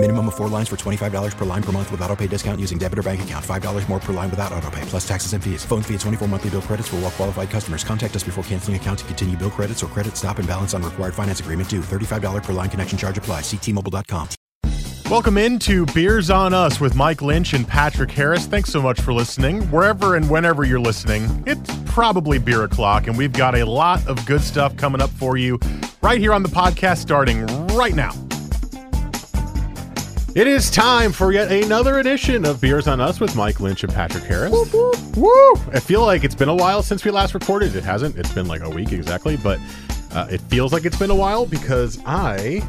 Minimum of four lines for $25 per line per month with auto pay discount using debit or bank account. $5 more per line without auto pay, plus taxes and fees. Phone fee at 24 monthly bill credits for all well qualified customers. Contact us before canceling account to continue bill credits or credit stop and balance on required finance agreement due. $35 per line connection charge apply. Ctmobile.com. Welcome into Beers on Us with Mike Lynch and Patrick Harris. Thanks so much for listening. Wherever and whenever you're listening, it's probably beer o'clock, and we've got a lot of good stuff coming up for you right here on the podcast starting right now. It is time for yet another edition of Beers on Us with Mike Lynch and Patrick Harris. Woo, woo, I feel like it's been a while since we last recorded. It hasn't. It's been like a week exactly, but uh, it feels like it's been a while because I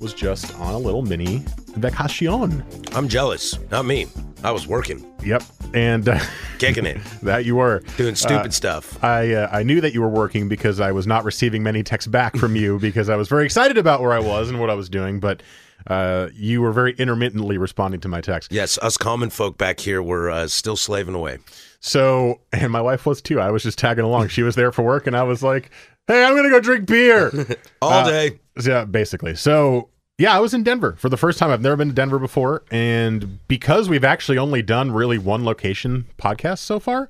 was just on a little mini vacation. I'm jealous. Not me. I was working, Yep, and uh, kicking it, that you were doing stupid Uh, stuff. I uh, I knew that you were working because I was not receiving many texts back from you because I was very excited about where I was and what I was doing, but uh, you were very intermittently responding to my text. Yes, us common folk back here were uh, still slaving away. So, and my wife was too. I was just tagging along. She was there for work, and I was like, "Hey, I'm gonna go drink beer All Uh, day. Yeah, basically. So, yeah, I was in Denver for the first time. I've never been to Denver before, and because we've actually only done really one location podcast so far,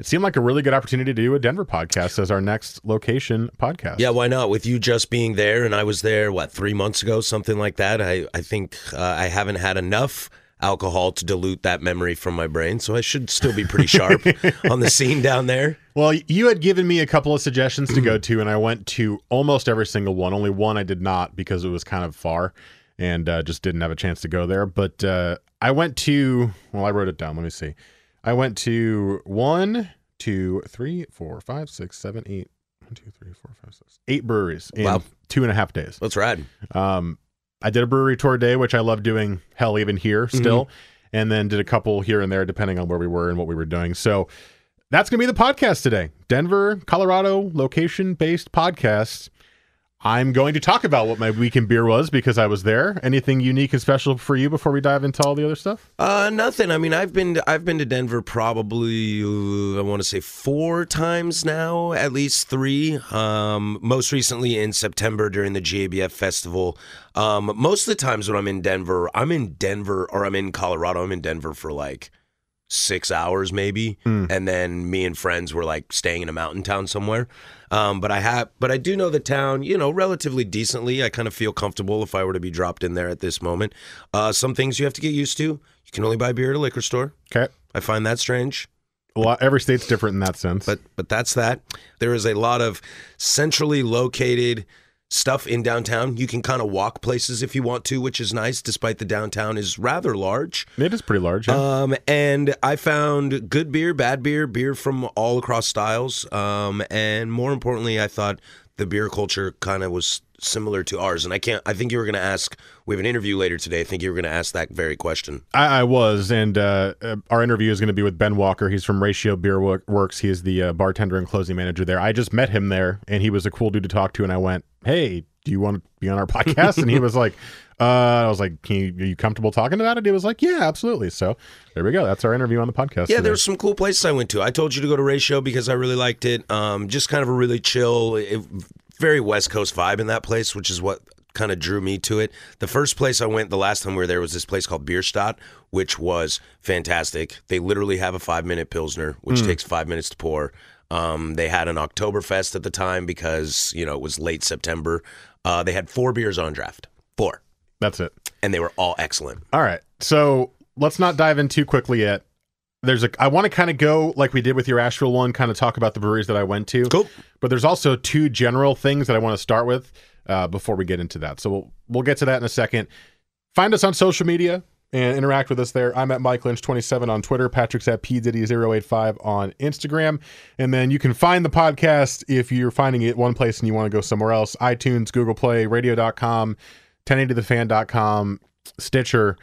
it seemed like a really good opportunity to do a Denver podcast as our next location podcast. Yeah, why not? With you just being there, and I was there, what, three months ago, something like that. I, I think uh, I haven't had enough alcohol to dilute that memory from my brain, so I should still be pretty sharp on the scene down there. Well, you had given me a couple of suggestions to go to, and I went to almost every single one. Only one I did not because it was kind of far and uh, just didn't have a chance to go there. But uh, I went to, well, I wrote it down. Let me see. I went to one, two, three, four, five, six, seven, One, two, three, four, five, six. Eight breweries in Wow. two and a half days. Let's ride. Um, I did a brewery tour day, which I love doing. Hell, even here still, and then did a couple here and there, depending on where we were and what we were doing. So that's gonna be the podcast today. Denver, Colorado, location-based podcast. I'm going to talk about what my weekend beer was because I was there. Anything unique and special for you before we dive into all the other stuff? Uh, nothing. I mean, I've been to, I've been to Denver probably uh, I want to say four times now, at least three. Um, most recently in September during the GABF festival. Um, most of the times when I'm in Denver, I'm in Denver or I'm in Colorado. I'm in Denver for like six hours maybe, and then me and friends were like staying in a mountain town somewhere. Um, but I have, but I do know the town, you know, relatively decently. I kind of feel comfortable if I were to be dropped in there at this moment. Uh, some things you have to get used to. You can only buy beer at a liquor store. Okay. I find that strange, A lot, every state's different in that sense. but but that's that. There is a lot of centrally located stuff in downtown. You can kind of walk places if you want to, which is nice, despite the downtown is rather large. it is pretty large. yeah. Um, and I found good beer, bad beer, beer from all across styles. Um, and more importantly, I thought the beer culture kind of was similar to ours. And I can't. I think you were going to ask. We have an interview later today. I think you were going to ask that very question. I, I was, and uh, uh, our interview is going to be with Ben Walker. He's from Ratio Beer Works. He is the uh, bartender and closing manager there. I just met him there, and he was a cool dude to talk to. And I went, "Hey, do you want to be on our podcast?" and he was like, uh, "I was like, Can you, are you comfortable talking about it?" He was like, "Yeah, absolutely." So there we go. That's our interview on the podcast. Yeah, today. there's some cool places I went to. I told you to go to Ratio because I really liked it. Um, just kind of a really chill, it, very West Coast vibe in that place, which is what kind of drew me to it. The first place I went the last time we were there was this place called Bierstadt, which was fantastic. They literally have a five minute Pilsner, which takes five minutes to pour. Um, they had an Oktoberfest at the time because, you know, it was late September. Uh, they had four beers on draft. Four. That's it. And they were all excellent. All right. So let's not dive in too quickly yet. There's a I want to kind of go like we did with your Asheville one, kind of talk about the breweries that I went to. Cool. But there's also two general things that I want to start with uh, before we get into that. So we'll we'll get to that in a second. Find us on social media and interact with us there. I'm at Mike Lynch27 on Twitter. Patrick's at PDiddy085 on Instagram. And then you can find the podcast if you're finding it one place and you want to go somewhere else. iTunes, Google Play, radio.com, 1080thefan.com, Stitcher.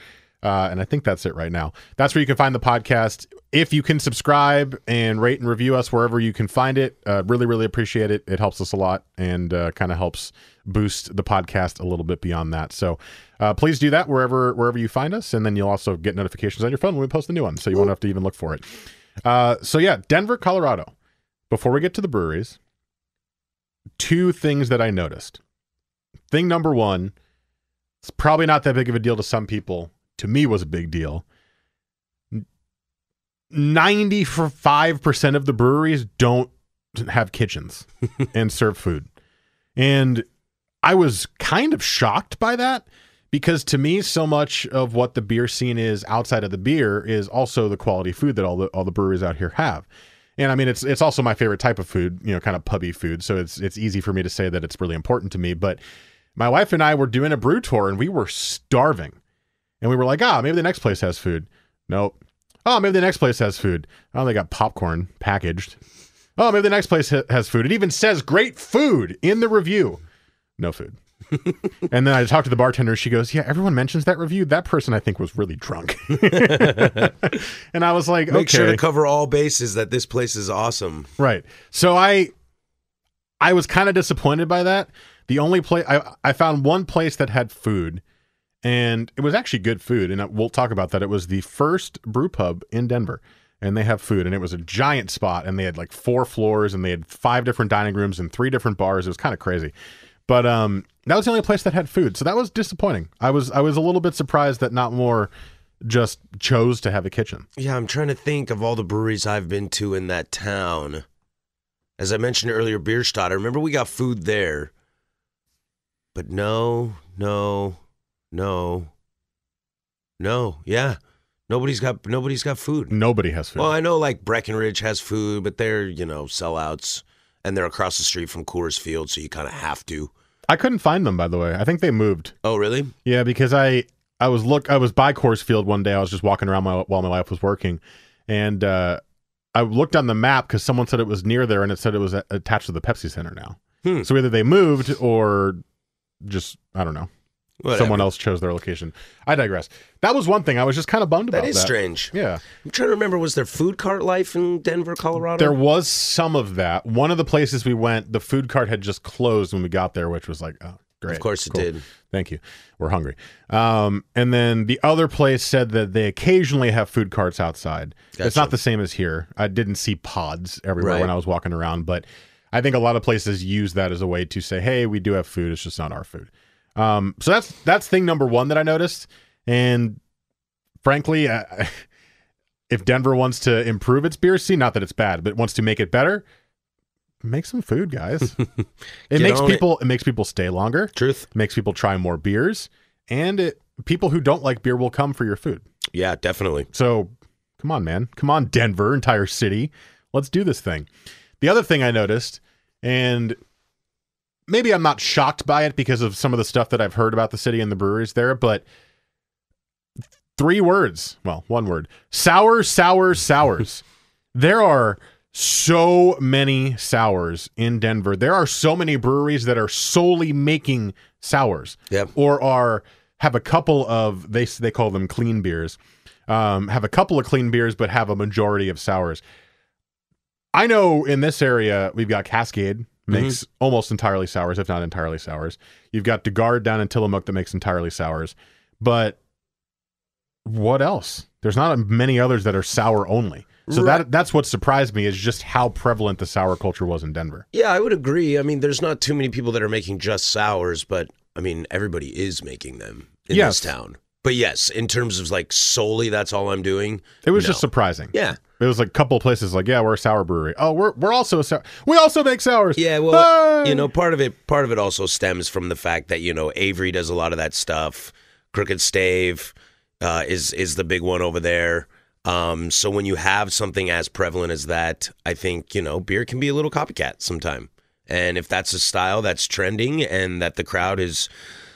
Uh, and I think that's it right now. That's where you can find the podcast. If you can subscribe and rate and review us wherever you can find it, uh, really, really appreciate it. It helps us a lot and uh, kind of helps boost the podcast a little bit beyond that. So uh, please do that wherever wherever you find us, and then you'll also get notifications on your phone when we post a new one, so you won't have to even look for it. Uh, so yeah, Denver, Colorado. Before we get to the breweries, two things that I noticed. Thing number one, it's probably not that big of a deal to some people. To me, was a big deal. 95% of the breweries don't have kitchens and serve food. And I was kind of shocked by that because to me so much of what the beer scene is outside of the beer is also the quality food that all the all the breweries out here have. And I mean it's it's also my favorite type of food, you know, kind of pubby food, so it's it's easy for me to say that it's really important to me, but my wife and I were doing a brew tour and we were starving. And we were like, "Ah, maybe the next place has food." Nope. Oh, maybe the next place has food. Oh, they got popcorn packaged. Oh, maybe the next place ha- has food. It even says great food in the review. No food. and then I talked to the bartender. She goes, "Yeah, everyone mentions that review. That person, I think, was really drunk." and I was like, Make "Okay, sure to cover all bases that this place is awesome. right." So I, I was kind of disappointed by that. The only place I I found one place that had food, and it was actually good food. And we'll talk about that. It was the first brew pub in Denver, and they have food, and it was a giant spot, and they had like four floors, and they had five different dining rooms and three different bars. It was kind of crazy. But um, that was the only place that had food, so that was disappointing. I was I was a little bit surprised that not more just chose to have a kitchen. Yeah, I'm trying to think of all the breweries I've been to in that town. As I mentioned earlier, Bierstadt. I remember we got food there. But no, no, no, no. Yeah, nobody's got nobody's got food. Nobody has food. Well, I know like Breckenridge has food, but they're you know sellouts, and they're across the street from Coors Field, so you kind of have to. I couldn't find them, by the way. I think they moved. Oh, really? Yeah, because I I was look I was by Coors Field one day. I was just walking around my, while my wife was working, and uh, I looked on the map because someone said it was near there, and it said it was attached to the Pepsi Center now. Hmm. So either they moved or just I don't know. Whatever. Someone else chose their location. I digress. That was one thing I was just kind of bummed about. That is strange. Yeah. I'm trying to remember. Was there food cart life in Denver, Colorado? There was some of that. One of the places we went, the food cart had just closed when we got there, which was like, oh, great. Of course it did. Thank you. We're hungry. Um, and then the other place said that they occasionally have food carts outside. It's not the same as here. I didn't see pods everywhere Right. when I was walking around, but I think a lot of places use that as a way to say, "Hey, we do have food. It's just not our food." Um, so that's that's thing number one that I noticed. And frankly, I, if Denver wants to improve its beer scene, not that it's bad, but wants to make it better, make some food, guys. it makes on it. people it makes people stay longer Truth. makes people try more beers, and it, people who don't like beer will come for your food. Yeah, definitely. So come on, man. Come on, Denver, entire city. Let's do this thing. The other thing I noticed, and maybe I'm not shocked by it because of some of the stuff that I've heard about the city and the breweries there, but three words. Well, one word. Sour, sour, sours. there are so many sours in Denver. There are so many breweries that are solely making sours Yep. or are have a couple of they they call them clean beers. Um, have a couple of clean beers, but have a majority of sours. I know in this area we've got Cascade Mm-hmm. makes almost entirely sours, if not entirely sours. You've got de Garde down in Tillamook that makes entirely sours, but what else? There's not many others that are sour only. So Right. that that's what surprised me is just how prevalent the sour culture was in Denver. Yeah, I would agree. I mean, there's not too many people that are making just sours, but I mean, everybody is making them in Yes. this town. But yes, in terms of like solely, that's all I'm doing. It was No. just surprising. Yeah. It was like a couple places like, yeah, we're a sour brewery. Oh, we're we're also a sour. We also make sours. Yeah, well, Hey! you know, part of it part of it also stems from the fact that you know Avery does a lot of that stuff. Crooked Stave uh, is is the big one over there. Um, so when you have something as prevalent as that, I think you know beer can be a little copycat sometime. And if that's a style that's trending and that the crowd is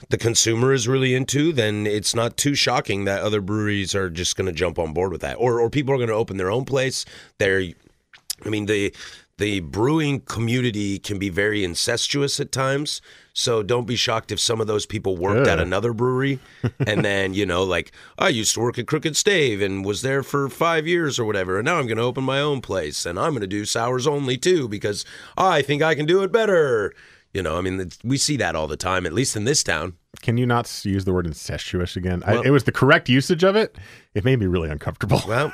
the consumer is really into, then it's not too shocking that other breweries are just going to jump on board with that, or or people are going to open their own place. They're I mean the the brewing community can be very incestuous at times. So don't be shocked if some of those people worked at another brewery and then, you know, like I used to work at Crooked Stave and was there for 5 years or whatever and now I'm going to open my own place and I'm going to do sours only too because I think I can do it better. You know, I mean, it's- we see that all the time, at least in this town. Can you not use the word incestuous again? I, it was the correct usage of it. It made me really uncomfortable. Well,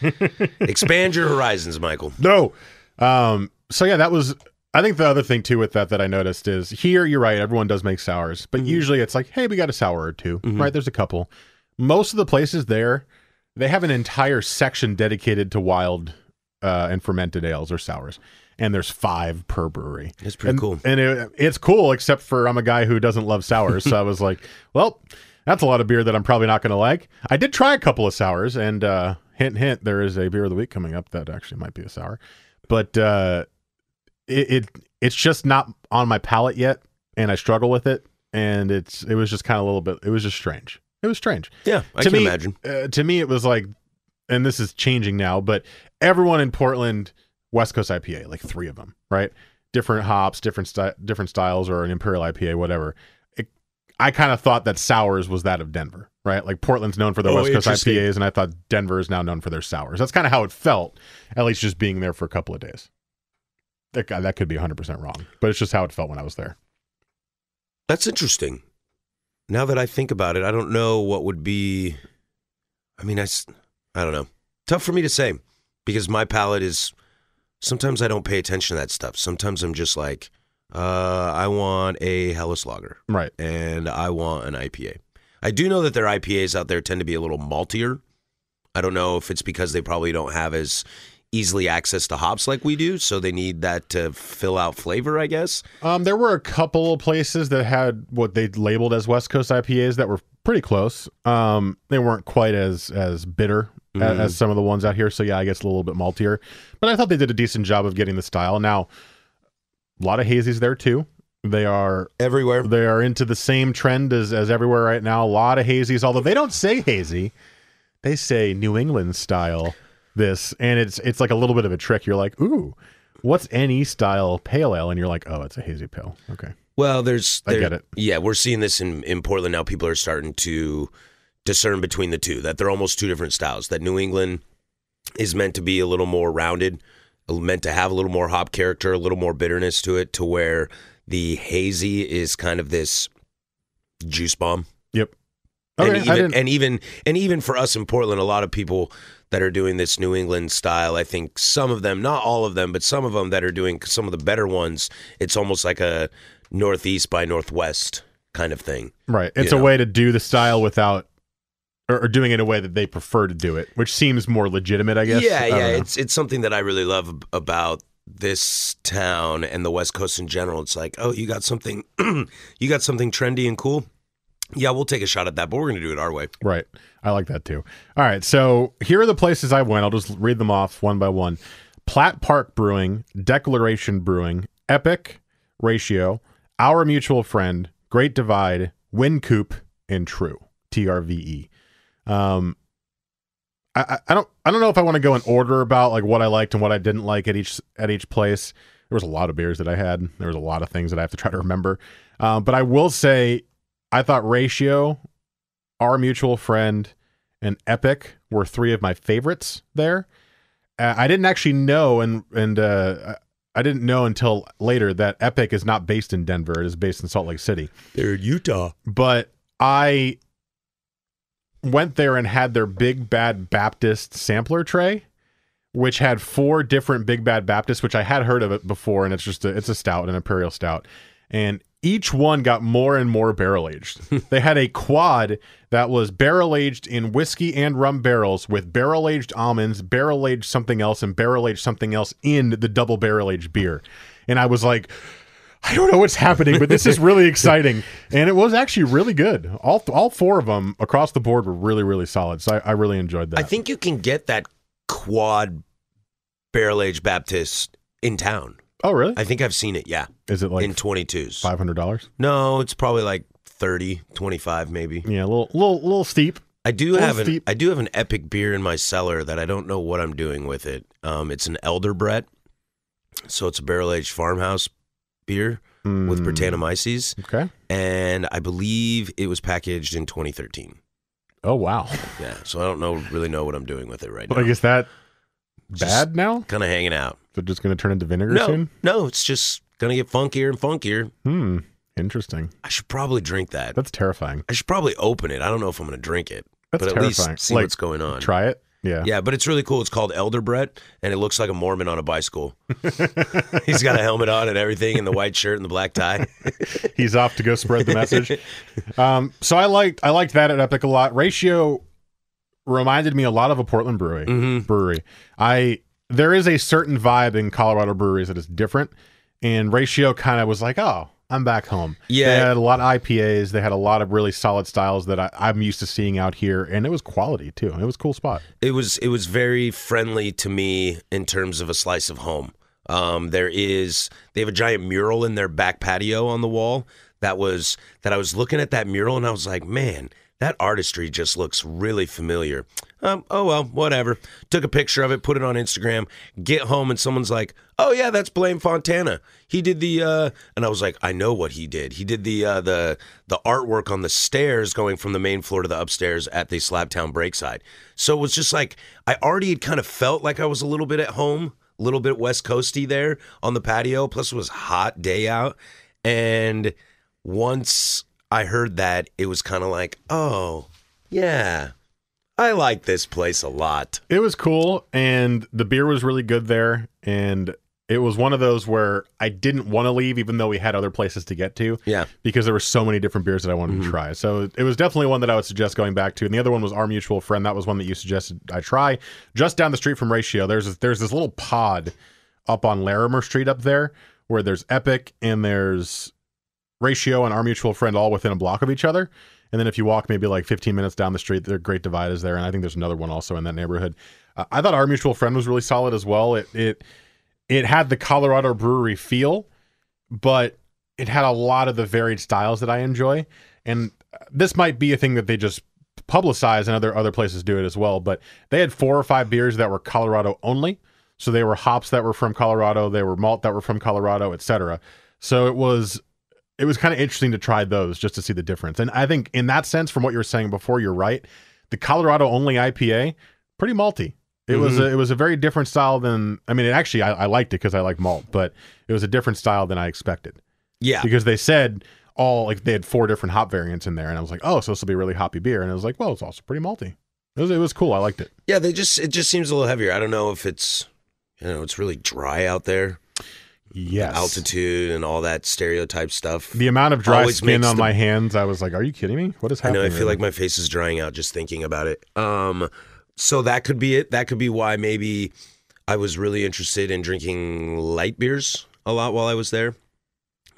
expand your horizons, Michael. No. Um, so yeah, that was. I think the other thing too with that that I noticed is here. You're right. Everyone does make sours, but usually it's like, hey, we got a sour or 2 right? There's a couple. Most of the places there, they have an entire section dedicated to wild uh, and fermented ales or sours, and there's five per brewery. That's pretty and, cool. And it, it's cool, except for I'm a guy who doesn't love sours, so I was like, well, that's a lot of beer that I'm probably not going to like. I did try a couple of sours, and uh, hint, hint, there is a beer of the week coming up that actually might be a sour, but uh, it, it it's just not on my palate yet, and I struggle with it, and it's it was just kind of a little bit. It was just strange. It was strange Yeah, I to can me, imagine. Uh, to me, it was like, and this is changing now, but everyone in Portland, West Coast IPA, like three of them, right? Different hops, different sty- different styles, or an Imperial IPA, whatever. It, I kind of thought that sours was that of Denver, right? Like Portland's known for their Oh, West Coast. IPAs, and I thought Denver is now known for their sours. That's kind of how it felt, at least just being there for a couple of days. That, that could be 100% wrong, but it's just how it felt when I was there. That's interesting. Now that I think about it, I don't know what would be. I mean, I, I don't know. Tough for me to say because my palate is. Sometimes I don't pay attention to that stuff. Sometimes I'm just like, uh, I want a Helles Lager Right. and I want an IPA. I do know that their IPAs out there tend to be a little maltier. I don't know if it's because they probably don't have as easily access to hops like we do, so they need that to fill out flavor, I guess. Um, there were a couple of places that had what they labeled as West Coast IPAs that were pretty close. Um, they weren't quite as as bitter a- Mhm. as, some of the ones out here. So yeah, I guess a little bit maltier. But I thought they did a decent job of getting the style. Now, a lot of hazies there too. They are Everywhere. they are into the same trend as as everywhere right now. A lot of hazies, although they don't say hazy, they say New England style. This and it's it's like a little bit of a trick. You're like, ooh, what's NE style pale ale? And you're like, oh, it's a hazy pale. Okay. Well, there's, I get it. Yeah, we're seeing this in in Portland now. People are starting to discern between the two. That they're almost two different styles. That New England is meant to be a little more rounded, uh, meant to have a little more hop character, a little more bitterness to it, to where the hazy is kind of this juice bomb. Yep. and Okay, I even and even and even for us in Portland, a lot of people that are doing this New England style, I think some of them, not all of them, but some of them that are doing some of the better ones, it's almost like a northeast by northwest kind of thing. Right. It's you a know. way to do the style without or, or doing it in a way that they prefer to do it, which seems more legitimate, I guess. Yeah, I yeah, it's it's something that I really love about this town and the West Coast in general. It's like, oh, you got something, you got something trendy and cool. Yeah, we'll take a shot at that, but we're gonna do it our way. Right. I like that too. All right. So here are the places I went. I'll just read them off one by one. Platt Park Brewing, Declaration Brewing, Epic, Ratio, Our Mutual Friend, Great Divide, Wynkoop, and True. T R V E. Um I, I- don't I don't know if I want to go in order about like what I liked and what I didn't like at each at each place. There was a lot of beers that I had. There was a lot of things that I have to try to remember. Um, but I will say I thought Ratio, Our Mutual Friend, and Epic were three of my favorites there. Uh, I didn't actually know, and and uh, I didn't know until later that Epic is not based in Denver; it is based in Salt Lake City. They're in Utah. But I went there and had their Big Bad Baptist sampler tray, which had four different Big Bad Baptists, which I had heard of it before, and it's just a, it's a stout, an imperial stout, and each one got more and more barrel aged. they had a quad that was barrel aged in whiskey and rum barrels with barrel aged almonds, barrel aged something else, and barrel aged something else in the double barrel aged beer. And I was like, I don't know what's happening, but this is really exciting, and it was actually really good. All all four of them across the board were really really solid. So I, I really enjoyed that. I think you can get that quad barrel aged Baptist in town. Oh really? I think I've seen it, yeah, is it like in 22s. five hundred dollars? No, it's probably like 30, 25 maybe. Yeah, a little little little steep. I do have an steep. I do have an epic beer in my cellar that I don't know what I'm doing with it. Um, it's an Elder Brett, so it's a barrel aged farmhouse beer with Mm, Brettanomyces, Okay. and I believe it was packaged in 2013. Oh wow. Yeah, so I don't know really know what I'm doing with it right now. Like is that Just bad now? Kind of hanging out. They're just going to turn into vinegar No, soon. no, it's just gonna get funkier and funkier. Hmm. Interesting. I should probably drink that. That's terrifying. I should probably open it. I don't know if I'm gonna drink it, That's but at terrifying. least see Like, what's going on. Try it. Yeah. Yeah, but it's really cool. It's called Elder Brett, and it looks like a Mormon on a bicycle. He's got a helmet on and everything, and the white shirt and the black tie. He's off to go spread the message. um, so I liked I liked that at Epic a lot. Ratio reminded me a lot of a Portland brewery. Mm-hmm. Brewery. I there is a certain vibe in Colorado breweries that is different, and Ratio kind of was like, oh, I'm back home. Yeah. they had a lot of IPAs. They had a lot of really solid styles that I, I'm used to seeing out here, and it was quality too. It was a cool spot. it was it was very friendly to me in terms of a slice of home. Um, there is they have a giant mural in their back patio on the wall that was that I was looking at that mural and I was like, man, that artistry just looks really familiar. Um, oh well, whatever. Took a picture of it, put it on Instagram. Get home and someone's like, "Oh yeah, that's Blaine Fontana. He did the," uh, and I was like, "I know what he did. He did the uh, the the artwork on the stairs going from the main floor to the upstairs at the Slabtown Breakside." So it was just like I already had kind of felt like I was a little bit at home, a little bit West Coasty there on the patio. Plus, it was hot day out, and once I heard that, it was kind of like, "Oh, yeah." I like this place a lot. It was cool, and the beer was really good there. And it was one of those where I didn't want to leave, even though we had other places to get to. Yeah. because there were so many different beers that I wanted to mm-hmm. try. So it was definitely one that I would suggest going back to. And the other one was our mutual friend. That was one that you suggested I try. Just down the street from Ratio, there's there's this little pod up on Larimer Street up there where there's Epic and there's Ratio and our mutual friend all within a block of each other. And then if you walk maybe like 15 minutes down the street, the Great Divide is there, and I think there's another one also in that neighborhood. Uh, I thought our mutual friend was really solid as well. It it it had the Colorado brewery feel, but it had a lot of the varied styles that I enjoy. And this might be a thing that they just publicize and other other places do it as well. But they had four or five beers that were Colorado only. So they were hops that were from Colorado, they were malt that were from Colorado, etc. So it was it was kind of interesting to try those just to see the difference. And I think in that sense, from what you were saying before, you're right. The Colorado only IPA, pretty malty. It was mm-hmm. a, it was a very different style than I mean. It actually I, I liked it because I like malt, but it was a different style than I expected Yeah. because they said all like they had four different hop variants in there, and I was like, oh, so this will be a really hoppy beer, and I was like, well, it's also pretty malty. It was it was cool. I liked it. Yeah, they just it just seems a little heavier. I don't know if it's you know, it's really dry out there. Yes, Altitude and all that stereotype stuff. The amount of dry Always skin makes on the- my hands, I was like, are you kidding me? What is I know happening? I feel right like my face is drying out just thinking about it. Um so that could be it. That could be why maybe I was really interested in drinking light beers a lot while I was there.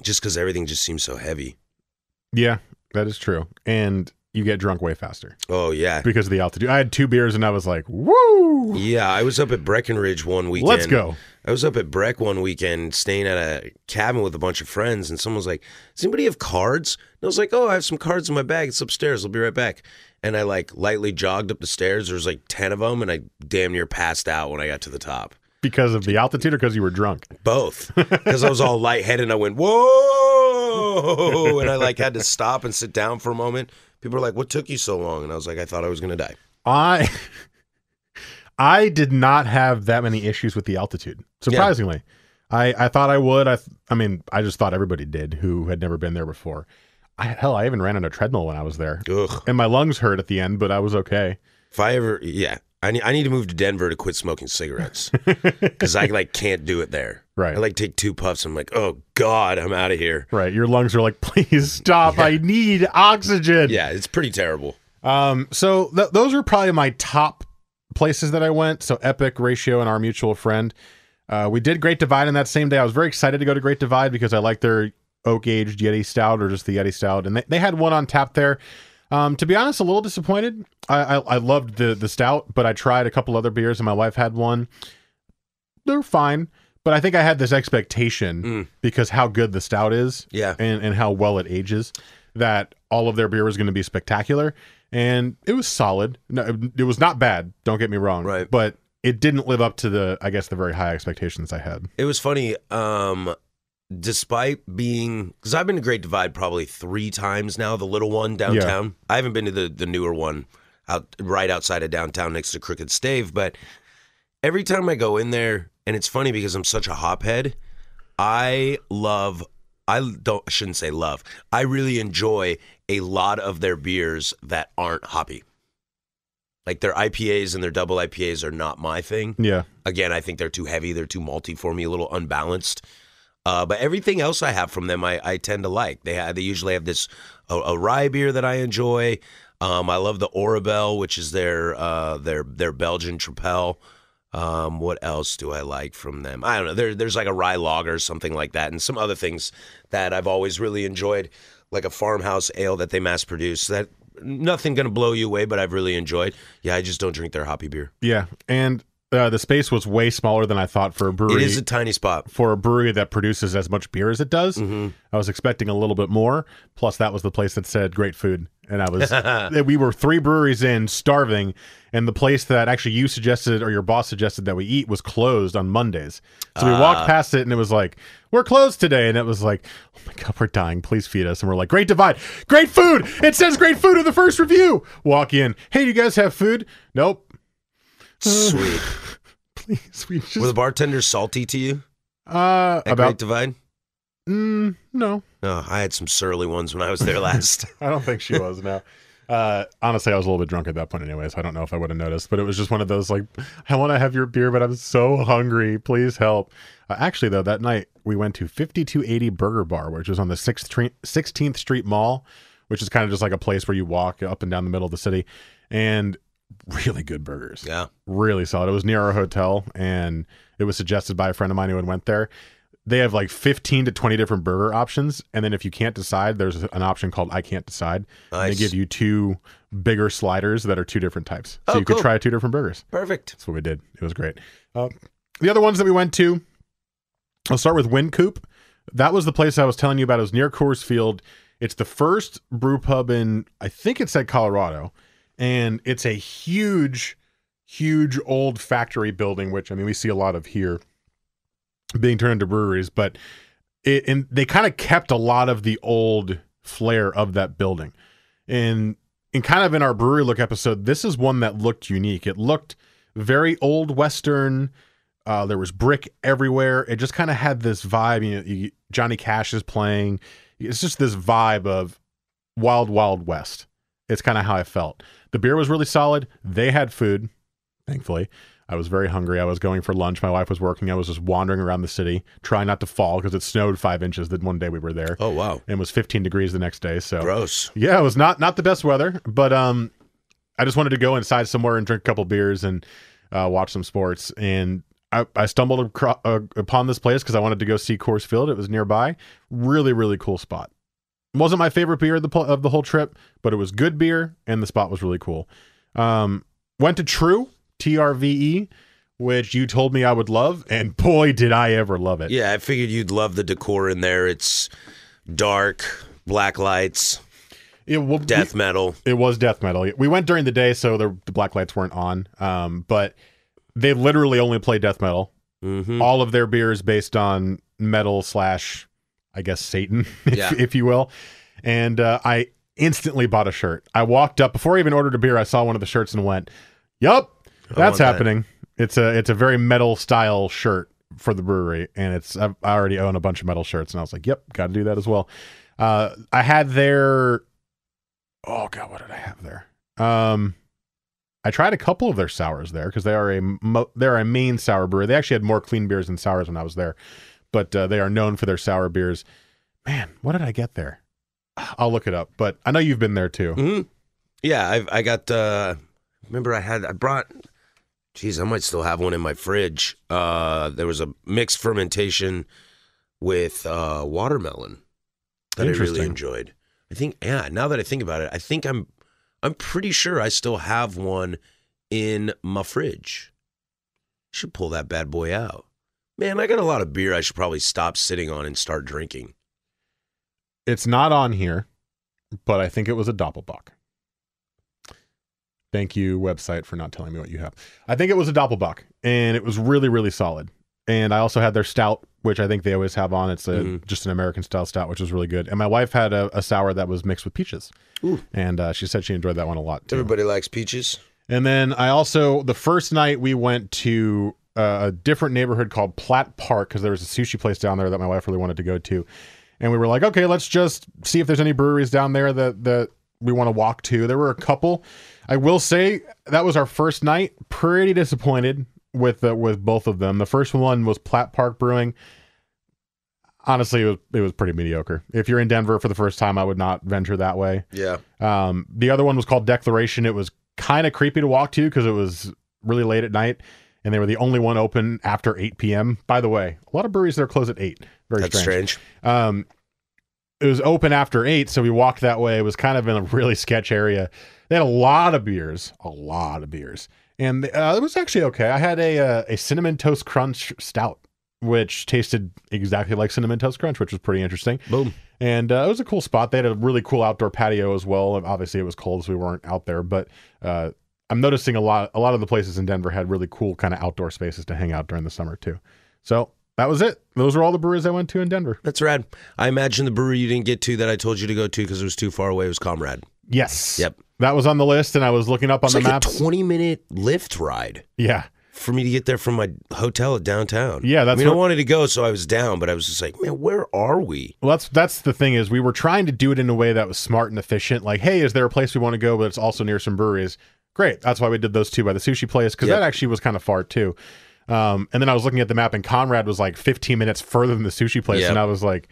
Just cuz everything just seems so heavy. Yeah, that is true. And you get drunk way faster Oh yeah. because of the altitude. I had two beers and I was like, woo! Yeah, I was up at Breckenridge one weekend. Let's go. I was up at Breck one weekend staying at a cabin with a bunch of friends, and someone was like, Does anybody have cards? And I was like, Oh, I have some cards in my bag. It's upstairs. I'll be right back. And I like lightly jogged up the stairs. There was like 10 of them, and I damn near passed out when I got to the top. Because of the altitude or because you were drunk? Both. Because I was all lightheaded and I went, Whoa! And I like had to stop and sit down for a moment. People were like, What took you so long? And I was like, I thought I was going to die. I I did not have that many issues with the altitude. Surprisingly. I, I thought I would. I I mean, I just thought everybody did who had never been there before. I, hell, I even ran on a treadmill when I was there. Ugh. And my lungs hurt at the end, but I was okay. If I ever, yeah, I need, I need to move to Denver to quit smoking cigarettes because I like can't do it there. Right. I like take two puffs. I'm like, oh god, I'm out of here. Right. Your lungs are like, please stop. I need oxygen. Yeah, it's pretty terrible. Um, so th- those are probably my top places that I went. So Epic, Ratio, and our mutual friend. Uh, we did Great Divide in that same day. I was very excited to go to Great Divide because I like their oak aged Yeti Stout or just the Yeti Stout, and they, they had one on tap there. Um, to be honest, a little disappointed. I, I I loved the the stout, but I tried a couple other beers, and my wife had one. They're fine, but I think I had this expectation because how good the stout is, Yeah. and and how well it ages, that all of their beer was going to be spectacular, and it was solid. No, it was not bad. Don't get me wrong, Right. But it didn't live up to the, I guess, the very high expectations I had. It was funny. Um, despite being, because I've been to Great Divide probably three times now. The little one downtown. I haven't been to the the newer one out right outside of downtown next to Crooked Stave. But every time I go in there, and it's funny because I'm such a hophead. I love. I don't. I shouldn't say love. I really enjoy a lot of their beers that aren't hoppy. Like their IPAs and their double IPAs are not my thing. Yeah. Again, I think they're too heavy. They're too malty for me. A little unbalanced. Uh, but everything else I have from them, I, I tend to like. They they usually have this a, a rye beer that I enjoy. Um, I love the Orabelle, which is their uh, their their Belgian Tripel. Um, what else do I like from them? I don't know. There, there's like a rye lager, something like that, and some other things that I've always really enjoyed, like a farmhouse ale that they mass produce. That nothing gonna blow you away, but I've really enjoyed. Yeah, I just don't drink their hoppy beer. Yeah. And uh, the space was way smaller than I thought for a brewery. It is a tiny spot. for a brewery that produces as much beer as it does. Mm-hmm. I was expecting a little bit more. Plus, that was the place that said great food, and I was. we were three breweries in, starving, and the place that actually you suggested or your boss suggested that we eat was closed on Mondays. So we Ah. walked past it, and it was like, "We're closed today," and it was like, "Oh my god, we're dying! Please feed us!" And we're like, "Great divide, great food! It says great food in the first review." Walk in, hey, do you guys have food? Nope. Sweet. Please, we just Were the bartenders salty to you uh at Great about Divide? mm, no. No, I had some surly ones when I was there last. I don't think she was. No. Uh, honestly, I was a little bit drunk at that point anyway, so I don't know if I would have noticed. But it was just one of those like, I want to have your beer, but I'm so hungry. Please help. Uh, actually, though, that night we went to 5280 Burger Bar, which was on the 6th Street, 16th Street Mall, which is kind of just like a place where you walk up and down the middle of the city, and really good burgers yeah. really solid. It was near our hotel, and it was suggested by a friend of mine who had went there. They have like 15 to 20 different burger options, and then if you can't decide, there's an option called I can't decide. Nice. they give you two bigger sliders that are two different types, so Oh, you could try two different burgers. Perfect. That's what we did. It was great. Uh, the other ones that we went to, I'll start with Wynkoop. That was the place I was telling you about. It was near Coors Field. It's the first brew pub in, I think it said Colorado, and it's a huge, huge old factory building, which I mean we see a lot of here, being turned into breweries. But it and they kind of kept a lot of the old flair of that building, and and kind of in our brewery look episode, this is one that looked unique. It looked very old western. Uh, there was brick everywhere. It just kind of had this vibe. You know, you, Johnny Cash is playing. It's just this vibe of wild, wild west. It's kind of how I felt. The beer was really solid. They had food, thankfully. I was very hungry. I was going for lunch. My wife was working. I was just wandering around the city, trying not to fall because it snowed five inches the one day we were there, Oh wow. and it was 15 degrees the next day. So Gross. yeah, it was not not the best weather, but um, I just wanted to go inside somewhere and drink a couple beers and uh, watch some sports. And I, I stumbled uh, upon this place because I wanted to go see Coors Field. It was nearby. Really, really cool spot. Wasn't my favorite beer of the of the whole trip, but it was good beer and the spot was really cool. Um, went to True T R V E, which you told me I would love, and boy, did I ever love it. Yeah, I figured you'd love the decor in there. It's dark, black lights, It, well, death metal. It was death metal. We went during the day, so the, the black lights weren't on. Um, but they literally only play death metal. Mm-hmm. All of their beer is based on metal slash, I guess, Satan, if, Yeah. if you will. And uh, I instantly bought a shirt. I walked up before I even ordered a beer. I saw one of the shirts and went, "Yup, that's want that. happening." It's a it's a very metal style shirt for the brewery, and it's I already own a bunch of metal shirts, and I was like, "Yep, got to do that as well." Uh, I had their oh god, what did I have there? Um, I tried a couple of their sours there because they are a mo- they're a main sour brewery. They actually had more clean beers than sours when I was there, but uh, they are known for their sour beers. Man, what did I get there? I'll look it up, but I know you've been there too. hmm Yeah, I I got. uh Remember, I had I brought. Geez, I might still have one in my fridge. Uh There was a mixed fermentation with uh watermelon that I really enjoyed. I think. Yeah. Now that I think about it, I think I'm. I'm pretty sure I still have one in my fridge. Should pull that bad boy out. Man, I got a lot of beer I should probably stop sitting on and start drinking. It's not on here, but I think it was a Doppelbock. Thank you, website, for not telling me what you have. I think it was a Doppelbock, and it was really, really solid. And I also had their stout, which I think they always have on. It's a, Mhm. just an American style stout, which was really good. And my wife had a, a sour that was mixed with peaches, Ooh. and uh, she said she enjoyed that one a lot too. Everybody likes peaches. And then I also the first night we went to uh, a different neighborhood called Platt Park because there was a sushi place down there that my wife really wanted to go to, and we were like, okay, let's just see if there's any breweries down there that that we want to walk to. There were a couple. I will say that was our first night. Pretty disappointed with uh, with both of them. The first one was Platt Park Brewing. Honestly, it was, it was pretty mediocre. If you're in Denver for the first time, I would not venture that way. Yeah. Um, the other one was called Declaration. It was kind of creepy to walk to because it was really late at night, and they were the only one open after 8 p.m. By the way, a lot of breweries there close at 8. Very That's strange. strange. Um, it was open after 8, so we walked that way. It was kind of in a really sketch area. They had a lot of beers, a lot of beers, and uh, it was actually okay. I had a uh, a cinnamon toast crunch stout, which tasted exactly like cinnamon toast crunch, which was pretty interesting. Boom. And uh, it was a cool spot. They had a really cool outdoor patio as well. Obviously, it was cold, so we weren't out there. But uh, I'm noticing a lot. A lot of the places in Denver had really cool kind of outdoor spaces to hang out during the summer too. So that was it. Those are all the breweries I went to in Denver. That's rad. I imagine the brewery you didn't get to that I told you to go to because it was too far away was Comrade. Yes. Yep. That was on the list, and I was looking up on It's the like maps. a 20 minute Lyft ride yeah. for me to get there from my hotel at downtown. Yeah, that's I mean, what- I wanted to go, so I was down, but I was just like, man, where are we? Well, that's that's the thing is we were trying to do it in a way that was smart and efficient. Like, hey, is there a place we want to go, but it's also near some breweries? Great. That's why we did those two by the sushi place because Yep. that actually was kind of far too. Um, and then I was looking at the map, and Comrade was like 15 minutes further than the sushi place, Yep. and I was like,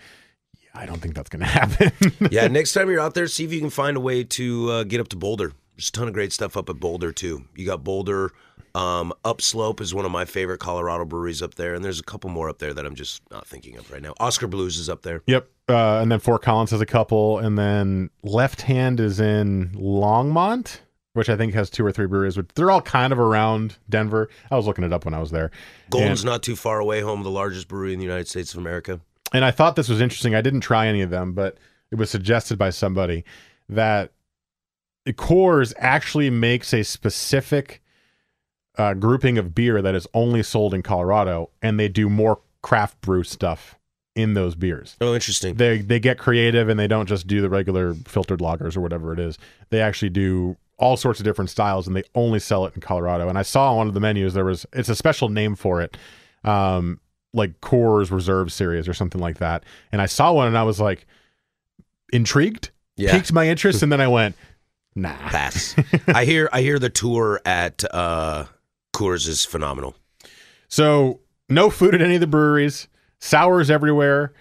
yeah, I don't think that's going to happen. yeah, next time you're out there, see if you can find a way to uh, get up to Boulder. There's a ton of great stuff up at Boulder too. You got Boulder, um, Upslope is one of my favorite Colorado breweries up there, and there's a couple more up there that I'm just not thinking of right now. Oskar Blues is up there. Yep. Uh, and then Fort Collins has a couple, and then Left Hand is in Longmont, which I think has two or three breweries. Which they're all kind of around Denver. I was looking it up when I was there. Golden's And- not too far away, home of the largest brewery in the United States of America. and I thought this was interesting. I didn't try any of them, but it was suggested by somebody that Coors actually makes a specific uh, grouping of beer that is only sold in Colorado, and they do more craft brew stuff in those beers. Oh, interesting. They they get creative and they don't just do the regular filtered lagers or whatever it is. They actually do all sorts of different styles, and they only sell it in Colorado. And I saw on one of the menus there was it's a special name for it. Um, like Coors Reserve Series or something like that. And I saw one and I was like intrigued, Yeah. piqued my interest, and then I went, nah. Pass. I hear I hear the tour at uh, Coors is phenomenal. So no food at any of the breweries, sours everywhere,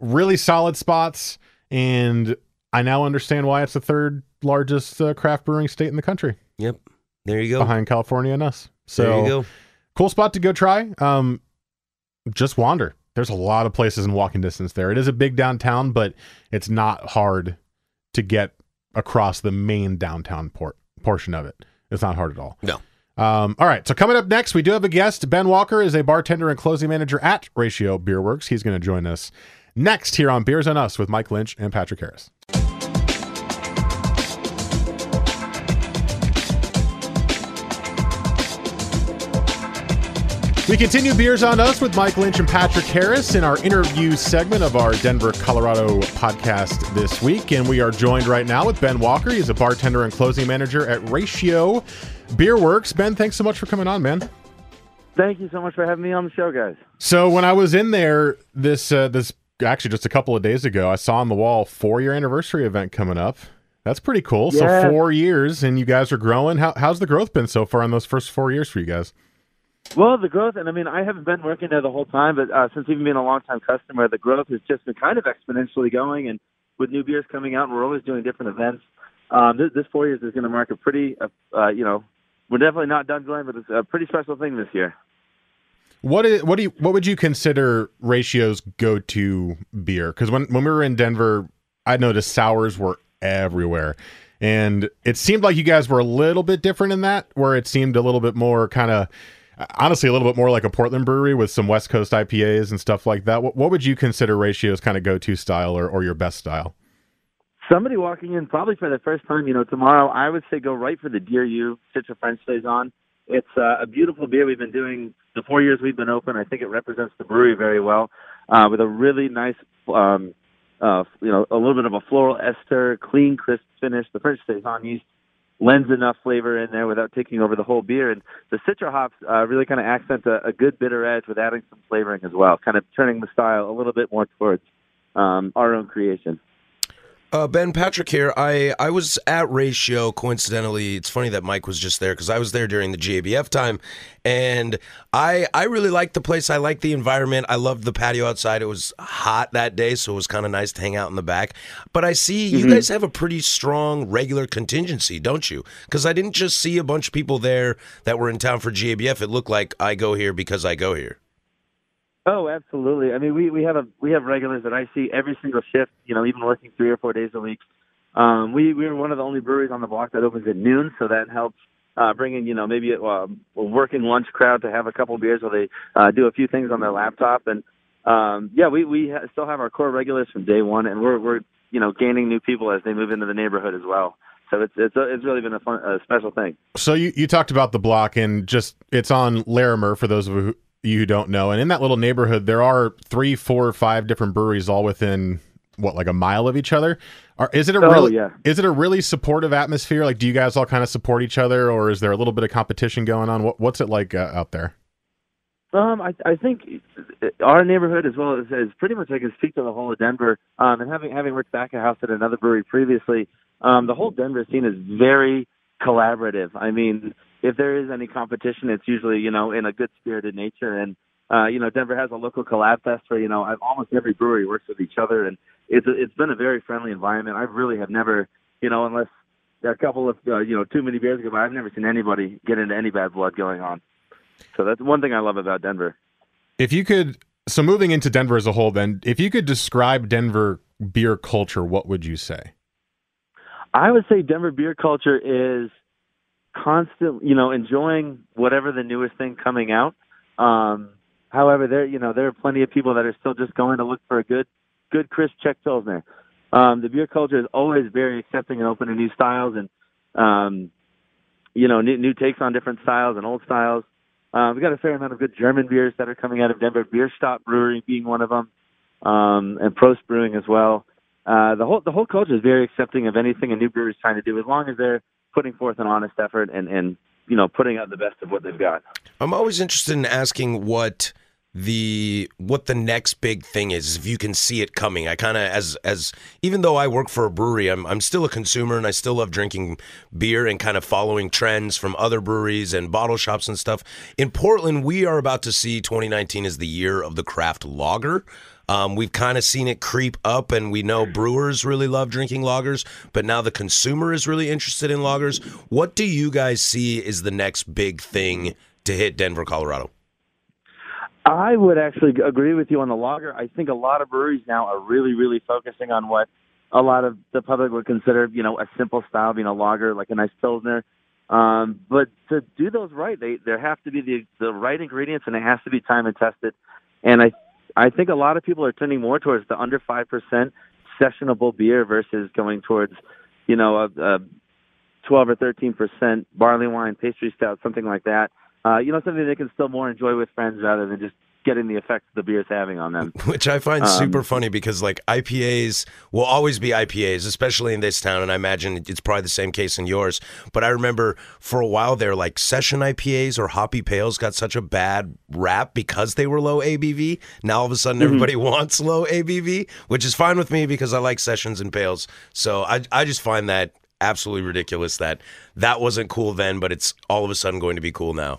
really solid spots, and I now understand why it's the third largest uh, craft brewing state in the country, Yep. There you go. behind California and us. So there you go. cool spot to go try. Um, just wander. There's a lot of places in walking distance there. It is a big downtown, but it's not hard to get across the main downtown port portion of it. It's not hard at all. No. Um, all right. So coming up next, we do have a guest. Ben Walker is a bartender and closing manager at Ratio Beer Works. He's going to join us next here on Beers on Us with Mike Lynch and Patrick Harris. We continue Beers on Us with Mike Lynch and Patrick Harris in our interview segment of our Denver, Colorado podcast this week. And we are joined right now with Ben Walker. He's a bartender and closing manager at Ratio Beer Works. Ben, thanks so much for coming on, man. Thank you so much for having me on the show, guys. So when I was in there this uh, this actually just a couple of days ago, I saw on the wall four year anniversary event coming up. That's pretty cool. Yeah. So four years, and you guys are growing. How, how's the growth been so far in those first four years for you guys? Well, the growth, and I mean, I haven't been working there the whole time, but uh, since even being a long-time customer, the growth has just been kind of exponentially going. And with new beers coming out, we're always doing different events. Um, this, this four years is going to mark a pretty, uh, uh, you know, we're definitely not done growing, but it's a pretty special thing this year. What is what do you what would you consider Ratio's go to beer? Because when when we were in Denver, I noticed sours were everywhere, and it seemed like you guys were a little bit different in that, where it seemed a little bit more kind of. Honestly, a little bit more like a Portland brewery with some West Coast IPAs and stuff like that. What, what would you consider Ratio's kind of go to style or, or your best style? Somebody walking in probably for the first time, you know, tomorrow, I would say go right for the Dear You Citra French Saison. It's uh, a beautiful beer we've been doing the four years we've been open. I think it represents the brewery very well, uh, with a really nice, um, uh, you know, a little bit of a floral ester, clean, crisp finish. The French Saison yeast lends enough flavor in there without taking over the whole beer. And the Citra hops uh, really kind of accent a, a good bitter edge with adding some flavoring as well, kind of turning the style a little bit more towards um, our own creation. Uh, ben Patrick here. I, I was at Ratio coincidentally. It's funny that Mike was just there because I was there during the GABF time, and I I really liked the place. I liked the environment. I loved the patio outside. It was hot that day, so it was kind of nice to hang out in the back. But I see you Mhm. guys have a pretty strong regular contingency, don't you? Because I didn't just see a bunch of people there that were in town for GABF. It looked like I go here because I go here. Oh, absolutely. I mean, we we have a we have regulars that I see every single shift. You know, even working three or four days a week. Um, we we're one of the only breweries on the block that opens at noon, so that helps uh, bring in you know maybe a, uh, a working lunch crowd to have a couple beers while they uh, do a few things on their laptop. And um, yeah, we we ha- still have our core regulars from day one, and we're we're you know gaining new people as they move into the neighborhood as well. So it's it's it's really been a fun a special thing. So you, you talked about the block and just it's on Larimer for those of you you don't know. And in that little neighborhood, there are three, four, five different breweries all within what like a mile of each other. Are, is it a Oh, really yeah. is it a really supportive atmosphere? Like, do you guys all kind of support each other, or is there a little bit of competition going on? What, what's it like uh, out there? Um, I I think our neighborhood as well as, as pretty much I can speak to the whole of Denver. Um, and having having worked back at house at another brewery previously, um, the whole Denver scene is very collaborative. I mean, if there is any competition, it's usually you know in a good spirited nature. And uh, you know, Denver has a local collab fest where you know almost every brewery works with each other, and it's a, it's been a very friendly environment. I really have never, you know, unless a couple of uh, you know too many beers go by, I've never seen anybody get into any bad blood going on. So that's one thing I love about Denver. If you could, so moving into Denver as a whole, then if you could describe Denver beer culture, what would you say? I would say Denver beer culture is constant, you know, enjoying whatever the newest thing coming out. Um, however, there, you know, there are plenty of people that are still just going to look for a good, good crisp Czech Pilsner. Um, the beer culture is always very accepting and open to new styles and, um, you know, new, new takes on different styles and old styles. Um, we got a fair amount of good German beers that are coming out of Denver. Bierstadt Brewery being one of them, um, and Prost Brewing as well. Uh, the whole the whole culture is very accepting of anything a new brewery is trying to do, as long as they're putting forth an honest effort and and you know putting out the best of what they've got. I'm always interested in asking what the what the next big thing is if you can see it coming. I kind of as as even though i work for a brewery i'm i'm still a consumer and i still love drinking beer and kind of following trends from other breweries and bottle shops and stuff. In portland we are about to see 2019 as the year of the craft lager um, we've kind of seen it creep up, and we know brewers really love drinking lagers, but now the consumer is really interested in lagers. What do you guys see is the next big thing to hit Denver, Colorado? I would actually agree with you on the lager. I think a lot of breweries now are really, really focusing on what a lot of the public would consider, you know, a simple style being a lager, like a nice pilsner. Um, but to do those right, they there have to be the the right ingredients, and it has to be time and tested. And I I think a lot of people are turning more towards the under five percent sessionable beer versus going towards, you know, a, a twelve or thirteen percent barley wine, pastry stout, something like that. Uh, you know, something they can still more enjoy with friends rather than just getting the effects the beer's having on them. Which I find Um, super funny because like IPAs will always be IPAs, especially in this town, and I imagine it's probably the same case in yours. But I remember for a while there, like session IPAs or hoppy pales got such a bad rap because they were low ABV. Now all of a sudden Mhm. everybody wants low ABV, which is fine with me because I like sessions and pales. So I I just find that absolutely ridiculous that that wasn't cool then, but it's all of a sudden going to be cool now.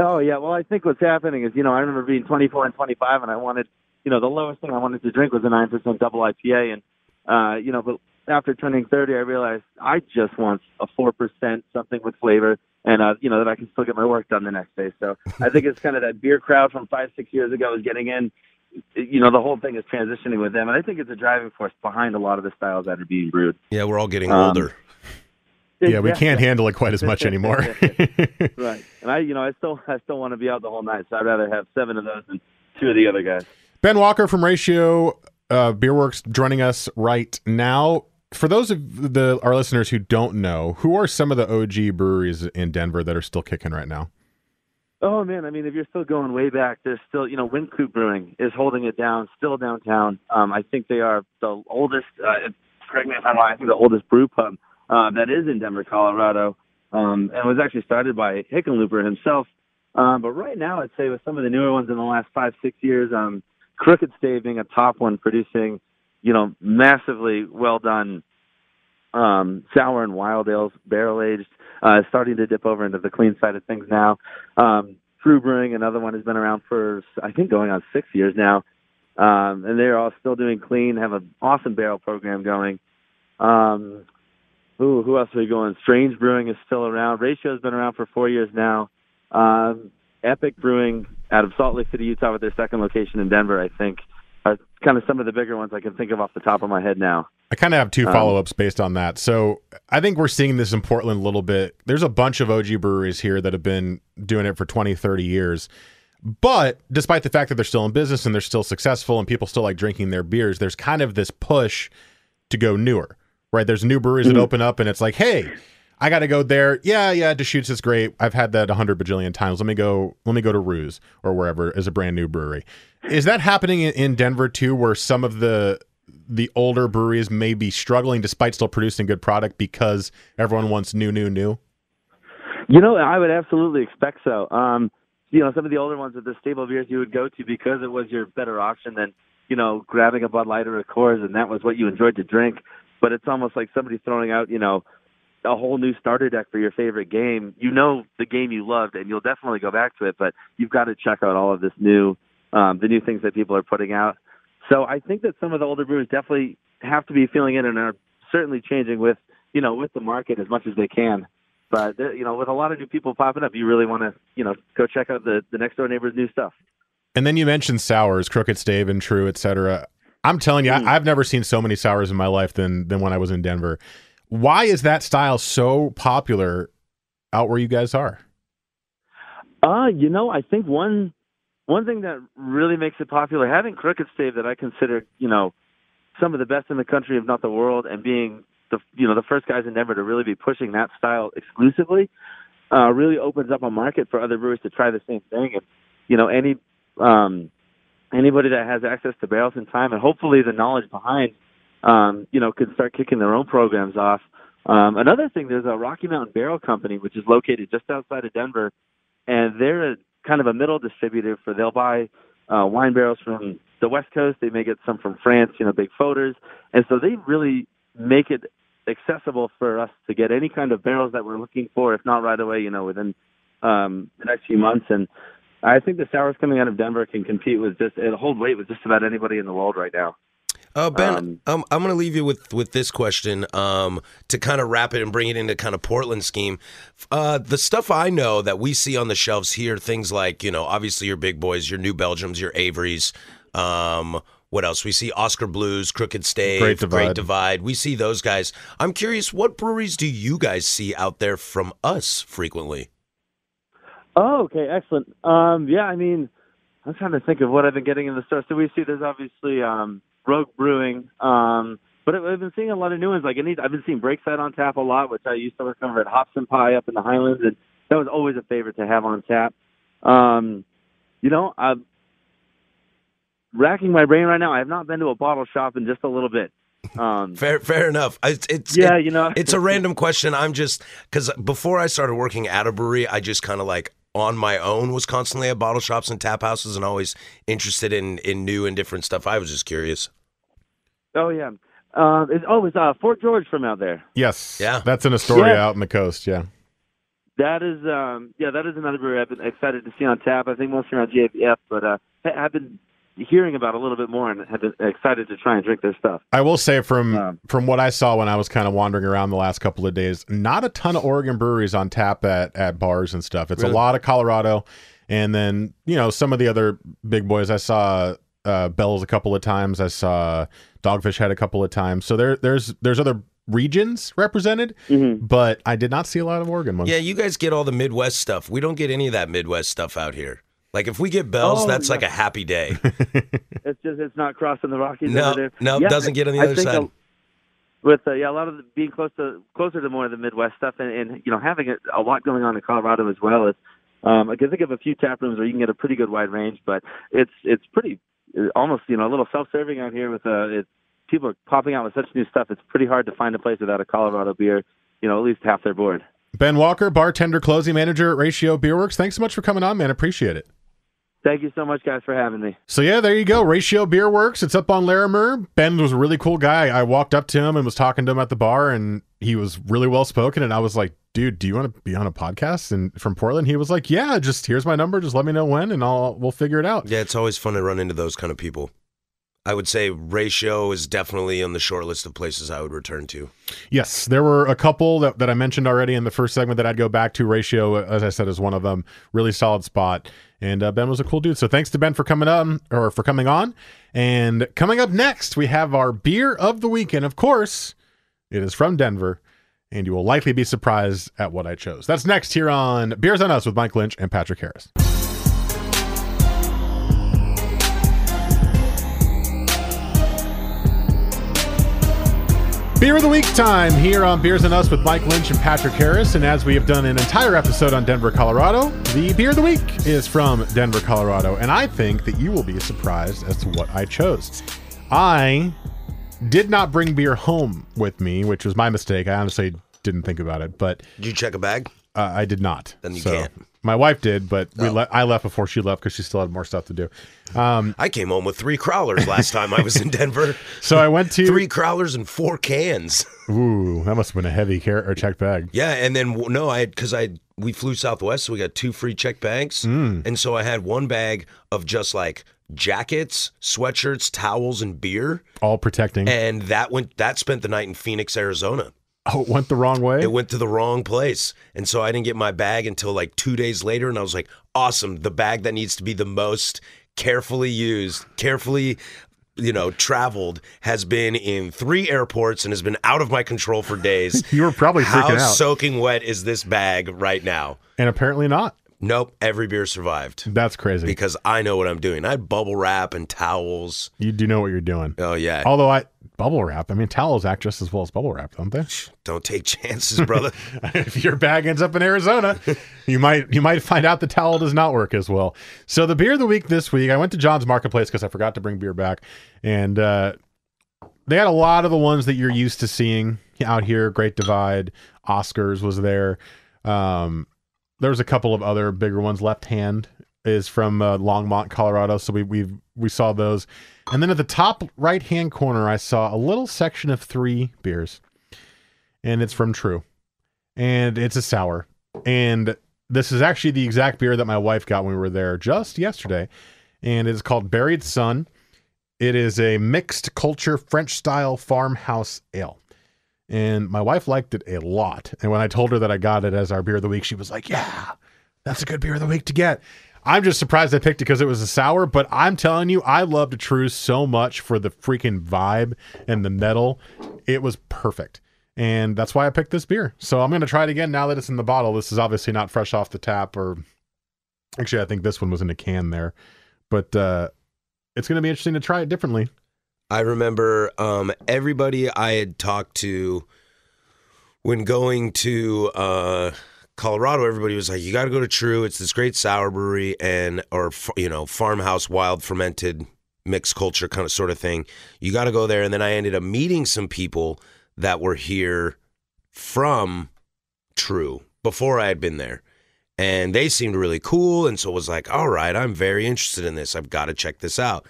Oh yeah, well I think what's happening is you know I remember being 24 and 25 and I wanted you know the lowest thing I wanted to drink was a nine percent double IPA and uh you know but after turning 30 I realized I just want a four percent something with flavor and uh you know that I can still get my work done the next day. So I think it's kind of that beer crowd from five six years ago is getting in. You know the whole thing is transitioning with them and I think it's a driving force behind a lot of the styles that are being brewed. Yeah, we're all getting Um, older. Yeah, we can't handle it quite as much anymore. right. And I, you know, I still, I still want to be out the whole night. So I'd rather have seven of those than two of the other guys. Ben Walker from Ratio uh, Beerworks joining us right now. For those of the our listeners who don't know, who are some of the OG breweries in Denver that are still kicking right now? Oh man, I mean, if you're still going way back, there's still, you know, Wynkoop Brewing is holding it down, still downtown. Um, I think they are the oldest. Uh, correct me if I'm wrong. I think the oldest brew pub uh, that is in Denver, Colorado, um, and was actually started by Hickenlooper himself. Um, but right now, I'd say with some of the newer ones in the last five, six years, um, Crooked Stave being a top one, producing, you know, massively well done um, sour and wild ales, barrel aged, uh, starting to dip over into the clean side of things now. Um, TRVE Brewing, another one, has been around for I think going on six years now, um, and they're all still doing clean. Have an awesome barrel program going. Um, ooh, who else are we going? Strange Brewing is still around. Ratio's been around for four years now. Um, Epic Brewing out of Salt Lake City, Utah, with their second location in Denver, I think, are kind of some of the bigger ones I can think of off the top of my head now. I kind of have two follow ups based on that. So I think we're seeing this in Portland a little bit. There's a bunch of OG breweries here that have been doing it for 20, 30 years. But despite the fact that they're still in business and they're still successful and people still like drinking their beers, there's kind of this push to go newer, right? There's new breweries that open up and it's like, hey, I got to go there. Yeah, yeah, Deschutes is great. I've had that a hundred bajillion times. Let me go. Let me go to Ruse or wherever is a brand new brewery. Is that happening in, Denver too, where some of the the older breweries may be struggling despite still producing good product because everyone wants new, new, new? You know, I would absolutely expect so. Um, you know, some of the older ones are the stable beers you would go to because it was your better option than, you know, grabbing a Bud Light or a Coors and that was what you enjoyed to drink. But it's almost like somebody throwing out, you know, a whole new starter deck for your favorite game. You know the game you loved and you'll definitely go back to it, but you've got to check out all of this new, um, the new things that people are putting out. So I think that some of the older brewers definitely have to be feeling it and are certainly changing with, you know, with the market as much as they can. But you know, with a lot of new people popping up, you really want to, you know, go check out the the next door neighbor's new stuff. And then you mentioned sours, Crooked Stave and TRVE, etc. I'm telling you, Mm. I, I've never seen so many sours in my life than than when I was in Denver. Why is that style so popular out where you guys are? Uh, you know, I think one one thing that really makes it popular, having Crooked Stave that I consider, you know, some of the best in the country, if not the world, and being the you know the first guys in Denver to really be pushing that style exclusively, uh, really opens up a market for other brewers to try the same thing. And you know, any um, anybody that has access to barrels in time, and hopefully the knowledge behind, um, you know, could start kicking their own programs off. Um, another thing, there's a Rocky Mountain Barrel Company, which is located just outside of Denver, and they're a, kind of a middle distributor for they'll buy uh, wine barrels from the West Coast. They may get some from France, you know, big foeders, and so they really make it accessible for us to get any kind of barrels that we're looking for, if not right away, you know, within um, the next few months. And I think the sours coming out of Denver can compete with just it'll hold weight with just about anybody in the world right now. Uh, ben, Um, um, I'm going to leave you with, with this question um, to kind of wrap it and bring it into kind of Portland scheme. Uh, the stuff I know that we see on the shelves here, things like, you know, obviously your big boys, your New Belgiums, your Averys. Um, what else? We see Oskar Blues, Crooked Stave, Great Divide. Divide. We see those guys. I'm curious, what breweries do you guys see out there from us frequently? Oh, okay, excellent. Um, yeah, I mean, I'm trying to think of what I've been getting in the store. So we see there's obviously um, Rogue Brewing, um, but I've been seeing a lot of new ones. Like any, I've been seeing Breakside on tap a lot, which I used to work over at Hops and Pie up in the Highlands, and that was always a favorite to have on tap. Um, you know, I'm racking my brain right now. I have not been to a bottle shop in just a little bit. Um, Fair, fair enough. It's, it's Yeah, it- you know. it's a random question. I'm just because before I started working at a brewery, I just kind of like on my own was constantly at bottle shops and tap houses, and always interested in in new and different stuff. I was just curious. oh yeah. Uh, it's, oh, it's uh, Fort George from out there. Yes. Yeah. That's in Astoria Yeah. out in the coast. Yeah. That is, um, yeah, that is another brewery I've been excited to see on tap. I think mostly around GABF, but uh, I've been hearing about a little bit more and have been excited to try and drink their stuff. I will say from Um, from what I saw when I was kind of wandering around the last couple of days, not a ton of Oregon breweries on tap at at bars and stuff. It's Really? a lot of Colorado, and then you know some of the other big boys. I saw uh, Bell's a couple of times. I saw Dogfish Head a couple of times. So there there's there's other regions represented, Mm-hmm. but I did not see a lot of Oregon ones. Yeah, you guys get all the Midwest stuff. We don't get any of that Midwest stuff out here. Like if we get Bell's, Oh, that's no. like a happy day. It's just it's not crossing the Rockies No, over there. no, Yeah, doesn't get on the I other think side. a- with uh, yeah, a lot of the, being close to closer to more of the Midwest stuff, and, and you know having a, a lot going on in Colorado as well. Is um, I can think of a few tap rooms where you can get a pretty good wide range, but it's it's pretty uh, almost you know a little self-serving out here with uh, it, people are popping out with such new stuff. It's pretty hard to find a place without a Colorado beer you know, at least half their board. Ben Walker, bartender, closing manager at Ratio Beer Works. Thanks so much for coming on, man. Appreciate it. Thank you so much, guys, for having me. So yeah, there you go. Ratio Beer Works. It's up on Larimer. Ben was a really cool guy. I walked up to him and was talking to him at the bar, and he was really well spoken. And I was like, "Dude, do you want to be on a podcast?" And from Portland, he was like, "Yeah, just here's my number. Just let me know when, and I'll we'll figure it out." Yeah, it's always fun to run into those kind of people. I would say Ratio is definitely on the short list of places I would return to. Yes, there were a couple that, that I mentioned already in the first segment that I'd go back to. Ratio, as I said, is one of them. Really solid spot. And uh, Ben was a cool dude. So thanks to Ben for coming on or for coming on. And coming up next, we have our beer of the week. And of course, it is from Denver. And you will likely be surprised at what I chose. That's next here on Beers on Us with Mike Lynch and Patrick Harris. Beer of the Week time here on Beers and Us with Mike Lynch and Patrick Harris. And as we have done an entire episode on Denver, Colorado, the Beer of the Week is from Denver, Colorado. And I think that you will be surprised as to what I chose. I did not bring beer home with me, which was my mistake. I honestly didn't think about it, but Did you check a bag? uh, I did not. Then you So, can't. My wife did, but we Oh. le- I left before she left because she still had more stuff to do. Um, I came home with three crawlers last time I was in Denver. so I went to Three crawlers and four cans. Ooh, that must have been a heavy car- or checked bag. Yeah, and then no, I because I we flew Southwest, so we got two free check bags, Mm. and so I had one bag of just like jackets, sweatshirts, towels, and beer, All protecting. and that went that spent the night in Phoenix, Arizona. oh, it went the wrong way. It went to the wrong place, and so I didn't get my bag until like two days later, and I was like, awesome, the bag that needs to be the most carefully used, carefully. You know, traveled has been in three airports and has been out of my control for days. You were probably How freaking out. soaking wet is this bag right now? and apparently not. Nope, every beer survived That's crazy. because I know what I'm doing. I had bubble wrap and towels. you do know what you're doing. Oh yeah, Although I bubble wrap, I mean towels act just as well as bubble wrap, don't they? don't take chances, brother. if your bag ends up in Arizona, you might you might find out the towel does not work as well. So the beer of the week this week, I went to John's Marketplace because I forgot to bring beer back, and uh, they had a lot of the ones that you're used to seeing out here. Great Divide, Oskar's was there. Um, there was a couple of other bigger ones. Left Hand is from uh, Longmont, Colorado, so we we we saw those. And then at the top right hand corner, I saw a little section of three beers, and it's from TRVE and it's a sour. And this is actually the exact beer that my wife got when we were there just yesterday. And it's called Buried Sun. It is a mixed culture French style farmhouse ale. And my wife liked it a lot. And when I told her that I got it as our beer of the week, she was like, Yeah, that's a good beer of the week to get. I'm just surprised I picked it because it was a sour, but I'm telling you, I loved TRVE so much for the freaking vibe and the metal. It was perfect and that's why I picked this beer. So I'm going to try it again now that it's in the bottle. This is obviously not fresh off the tap, or actually, I think this one was in a can there, but uh, it's going to be interesting to try it differently. I remember um, everybody I had talked to when going to uh, Colorado. Everybody was like, "You got to go to TRVE. It's this great sour brewery and or you know farmhouse wild fermented mixed culture kind of sort of thing. You got to go there." And then I ended up meeting some people that were here from TRVE before I had been there. And they seemed really cool. And so it was like, all right, I'm very interested in this. I've got to check this out.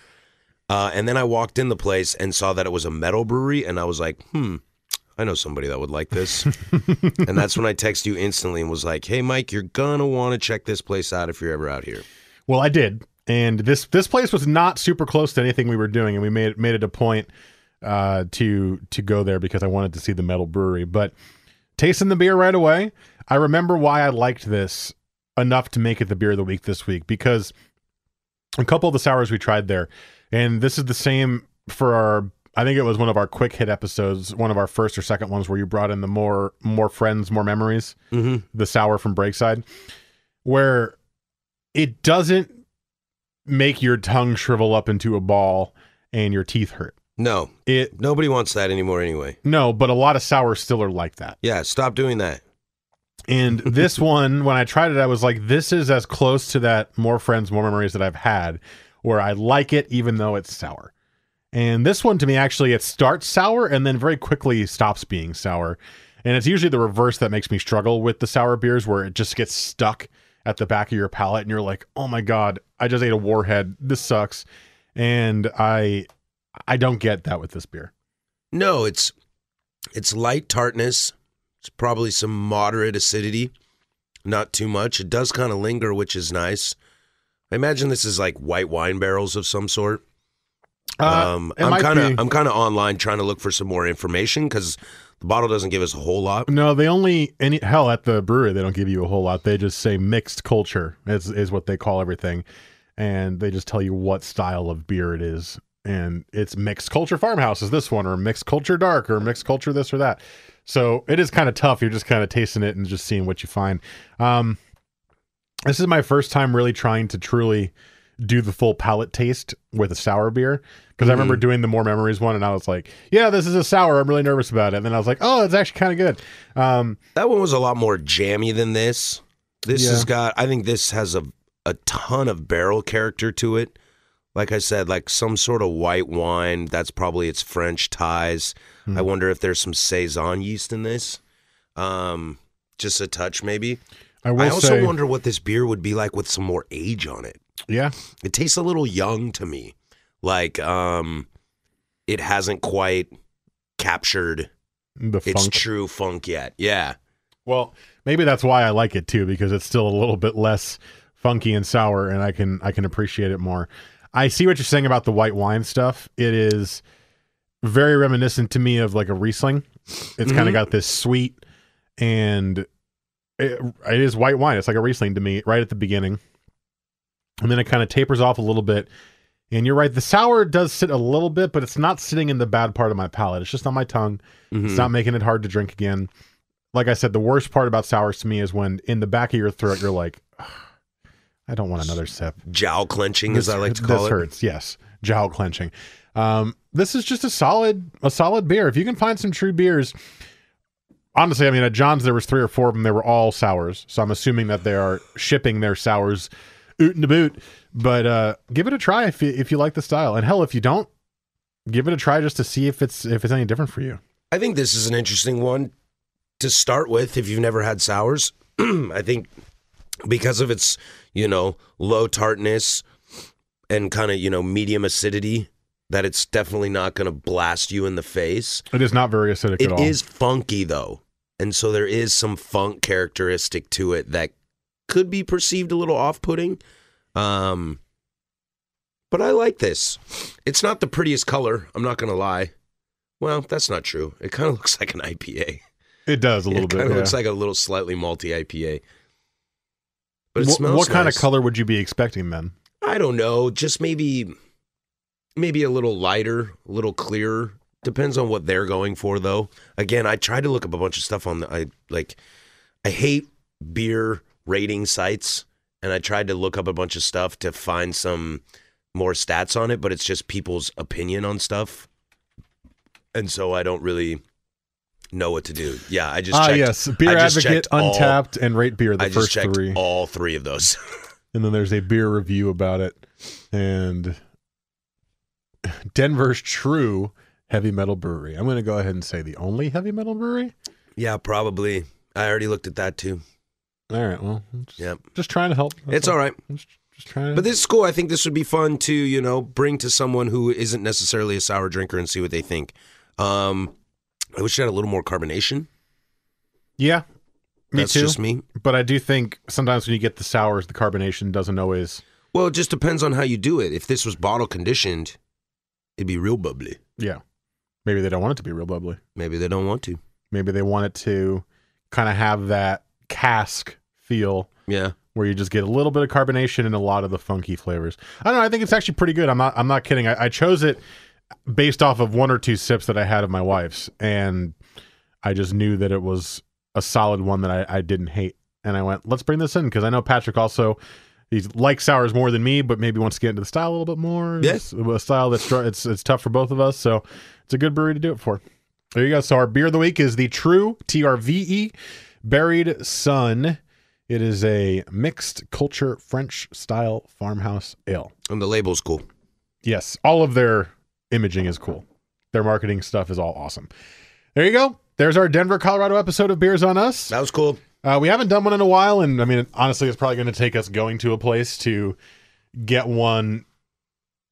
Uh, and then I walked in the place and saw that it was a metal brewery. And I was like, hmm, I know somebody that would like this. and that's when I texted you instantly and was like, hey, Mike, you're going to want to check this place out if you're ever out here. Well, I did, and this this place was not super close to anything we were doing, and we made made it a point uh, to to go there because I wanted to see the metal brewery. But tasting the beer right away, I remember why I liked this enough to make it the beer of the week this week because a couple of the sours we tried there, and this is the same for our. I think it was one of our quick hit episodes, one of our first or second ones where you brought in the more more friends, more memories, Mm-hmm. the sour from Breakside, where it doesn't make your tongue shrivel up into a ball and your teeth hurt. No, It nobody wants that anymore anyway. no, but a lot of sours still are like that. Yeah, stop doing that. And this one, when I tried it, I was like, this is as close to that more friends, more memories that I've had, where I like it even though it's sour. And this one to me, actually, it starts sour and then very quickly stops being sour. And it's usually the reverse that makes me struggle with the sour beers, where it just gets stuck at the back of your palate, and you're like, "Oh my god, I just ate a warhead. This sucks." And I, I don't get that with this beer. No, it's it's light tartness. It's probably some moderate acidity, not too much. It does kind of linger, which is nice. I imagine this is like white wine barrels of some sort. Uh, um, I'm kind of I'm kind of online trying to look for some more information because the bottle doesn't give us a whole lot. No, they only any hell at the brewery they don't give you a whole lot. They just say mixed culture is is what they call everything, and they just tell you what style of beer it is. And it's mixed culture farmhouse is this one, or mixed culture dark, or mixed culture this or that. So it is kind of tough. You're just kind of tasting it and just seeing what you find. Um, this is my first time really trying to truly do the full palate taste with a sour beer because I remember doing the more memories one and I was like, yeah, this is a sour. I'm really nervous about it. And then I was like, oh, it's actually kind of good. Um, That one was a lot more jammy than this. This Yeah. has got I think this has a a ton of barrel character to it. Like I said, like some sort of white wine. That's probably its French ties. Hmm. I wonder if there's some saison yeast in this. Um, just a touch maybe. I I also say, wonder what this beer would be like with some more age on it. yeah, It tastes a little young to me. Like um it hasn't quite captured the its funk. true funk yet. Yeah. well, maybe that's why I like it too because it's still a little bit less funky and sour, and I can I can appreciate it more. I see what you're saying about the white wine stuff. It is very reminiscent to me of like a Riesling. It's kind of got this sweet and it, it is white wine. It's like a Riesling to me right at the beginning. And then it kind of tapers off a little bit. And you're right, the sour does sit a little bit, but it's not sitting in the bad part of my palate. It's just on my tongue. It's not making it hard to drink again. Like I said, the worst part about sours to me is when in the back of your throat you're like, I don't want another sip. Jowl clenching, as I like to this call it. hurts. Yes, jowl clenching. Um, this is just a solid, a solid beer. If you can find some true beers, honestly, I mean, at John's there was three or four of them. They were all sours, so I'm assuming that they are shipping their sours oot the boot. But uh, give it a try if you, if you like the style, and hell, if you don't, give it a try just to see if it's if it's any different for you. I think this is an interesting one to start with if you've never had sours. I think because of its, you know, low tartness and kind of, you know, medium acidity, that it's definitely not going to blast you in the face. It is not very acidic It at all. is funky though. And so there is some funk characteristic to it that could be perceived a little off-putting. Um but I like this. It's not the prettiest color, I'm not going to lie. Well, that's not true. It kind of looks like an IPA. It does a little it bit. kind of yeah. looks like a little slightly malty IPA. But it Wh- smells what kind of color would you be expecting then? I don't know. Just maybe, maybe a little lighter, a little clearer. Depends on what they're going for, though. Again, I tried to look up a bunch of stuff on the. I like, I hate beer rating sites, and I tried to look up a bunch of stuff to find some more stats on it, but it's just people's opinion on stuff, and so I don't really know what to do. Yeah, I just Ah, checked, yes, Beer I Advocate, all- Untappd, and Rate Beer. The I just first checked three, all three of those. and then there's a beer review about it, and Denver's TRVE Heavy Metal Brewery. I'm going to go ahead and say the only heavy metal brewery. yeah, probably. I already looked at that too. All right, well, just, Yep. just trying to help. That's It's all right. Just, just trying. But this is cool. I think this would be fun to, you know, bring to someone who isn't necessarily a sour drinker and see what they think. Um, I wish it had a little more carbonation. yeah, me That's too. just me. But I do think sometimes when you get the sours, the carbonation doesn't always. Well, it just depends on how you do it. If this was bottle conditioned, it'd be real bubbly. Yeah, maybe they don't want it to be real bubbly. Maybe they don't want to. Maybe they want it to kind of have that cask feel Yeah. where you just get a little bit of carbonation and a lot of the funky flavors. I don't know. I think it's actually pretty good. I'm not. I'm not kidding. I, I chose it based off of one or two sips that I had of my wife's, and I just knew that it was a solid one that I, I didn't hate. And I went, let's bring this in because I know Patrick also. He likes sours more than me, but maybe wants to get into the style a little bit more. It's a style that's it's it's tough for both of us, so it's a good brewery to do it for. There you go. So our beer of the week is the True TRVE Buried Sun. It is a mixed culture French style farmhouse ale. And the label's cool. Yes, all of their imaging is cool. Their marketing stuff is all awesome. There you go. there's our Denver, Colorado episode of Beers on Us. That was cool. Uh, we haven't done one in a while, and I mean, honestly, it's probably going to take us going to a place to get one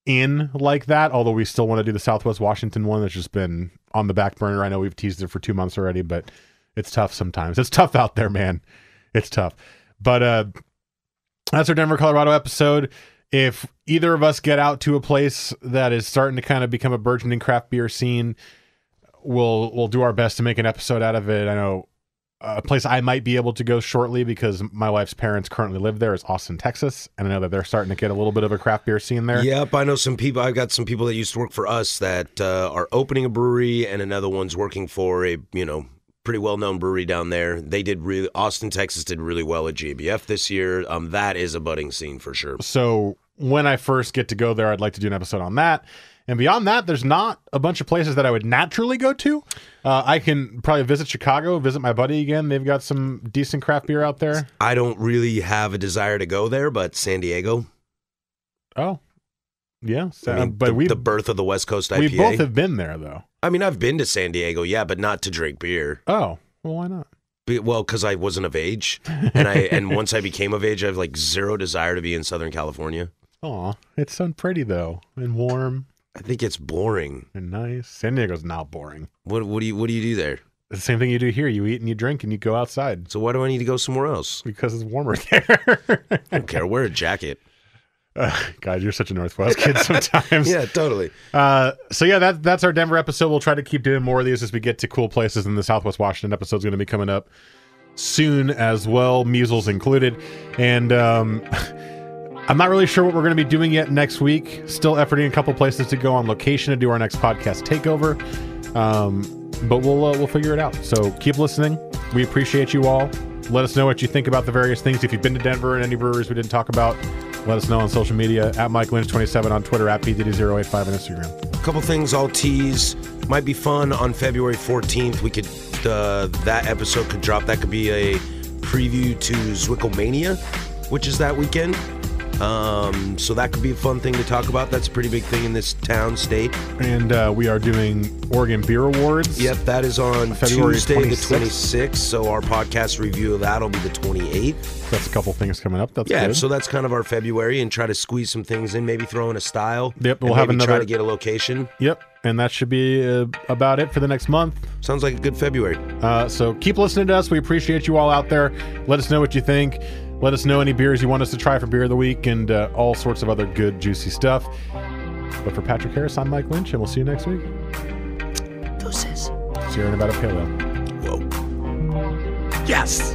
in like that. Although we still want to do the Southwest Washington one that's just been on the back burner. I know we've teased it for two months already, but it's tough sometimes. It's tough out there, man. It's tough. But uh, that's our Denver, Colorado episode. If either of us get out to a place that is starting to kind of become a burgeoning craft beer scene, we'll we'll do our best to make an episode out of it. I know a place I might be able to go shortly because my wife's parents currently live there is Austin, Texas, and I know that they're starting to get a little bit of a craft beer scene there. Yep, I know some people. I've got some people that used to work for us that uh, are opening a brewery, and another one's working for a you know pretty well known brewery down there. They did really Austin, Texas did really well at GABF this year. Um, that is a budding scene for sure. So when I first get to go there, I'd like to do an episode on that. And beyond that, there's not a bunch of places that I would naturally go to. Uh, I can probably visit Chicago, visit my buddy again. They've got some decent craft beer out there. I don't really have a desire to go there, but San Diego. Oh, yeah. So, I mean, but the, we the birth of the West Coast IPA. we both have been there though. I mean, I've been to San Diego, yeah, but not to drink beer. Oh, well, why not? Be- Well, because I wasn't of age, and I and once I became of age, I have like zero desire to be in Southern California. Aw, it's so pretty though, and warm I think it's boring. and nice. San Diego's not boring. What what do you what do you do there? It's the same thing you do here. You eat and you drink and you go outside So why do I need to go somewhere else? because it's warmer there. I don't care. Wear a jacket. Uh, God, you're such a Northwest kid sometimes. Yeah, totally. Uh, so yeah, that that's our Denver episode. We'll try to keep doing more of these as we get to cool places, and the Southwest Washington episode is going to be coming up soon as well, measles included. And um, I'm not really sure what we're going to be doing yet next week. Still efforting a couple places to go on location to do our next podcast takeover. Um, but we'll uh, we'll figure it out. So keep listening. We appreciate you all. Let us know what you think about the various things. If you've been to Denver and any breweries we didn't talk about, let us know on social media at Mike Lynch27 on Twitter, at PDD085 on Instagram. A couple things I'll tease. Might be fun on February 14th. We could uh, that episode could drop. That could be a preview to Zwickelmania, which is that weekend. Um, so that could be a fun thing to talk about. That's a pretty big thing in this town state. And uh, we are doing Oregon Beer Awards. Yep, that is on February Tuesday 26th. the 26th. So our podcast review of that'll be the 28th. That's a couple things coming up. That's Yeah, good. so that's kind of our February, and try to squeeze some things in. Maybe throw in a style. Yep, we'll have maybe try to get a location. Yep. And that should be uh, about it for the next month. Sounds like a good February. Uh, so keep listening to us. We appreciate you all out there. Let us know what you think. Let us know any beers you want us to try for beer of the week and uh, all sorts of other good, juicy stuff. But for Patrick Harris, I'm Mike Lynch, and we'll see you next week. Deuces. Sierra Nevada Pale Ale. Whoa. Yes.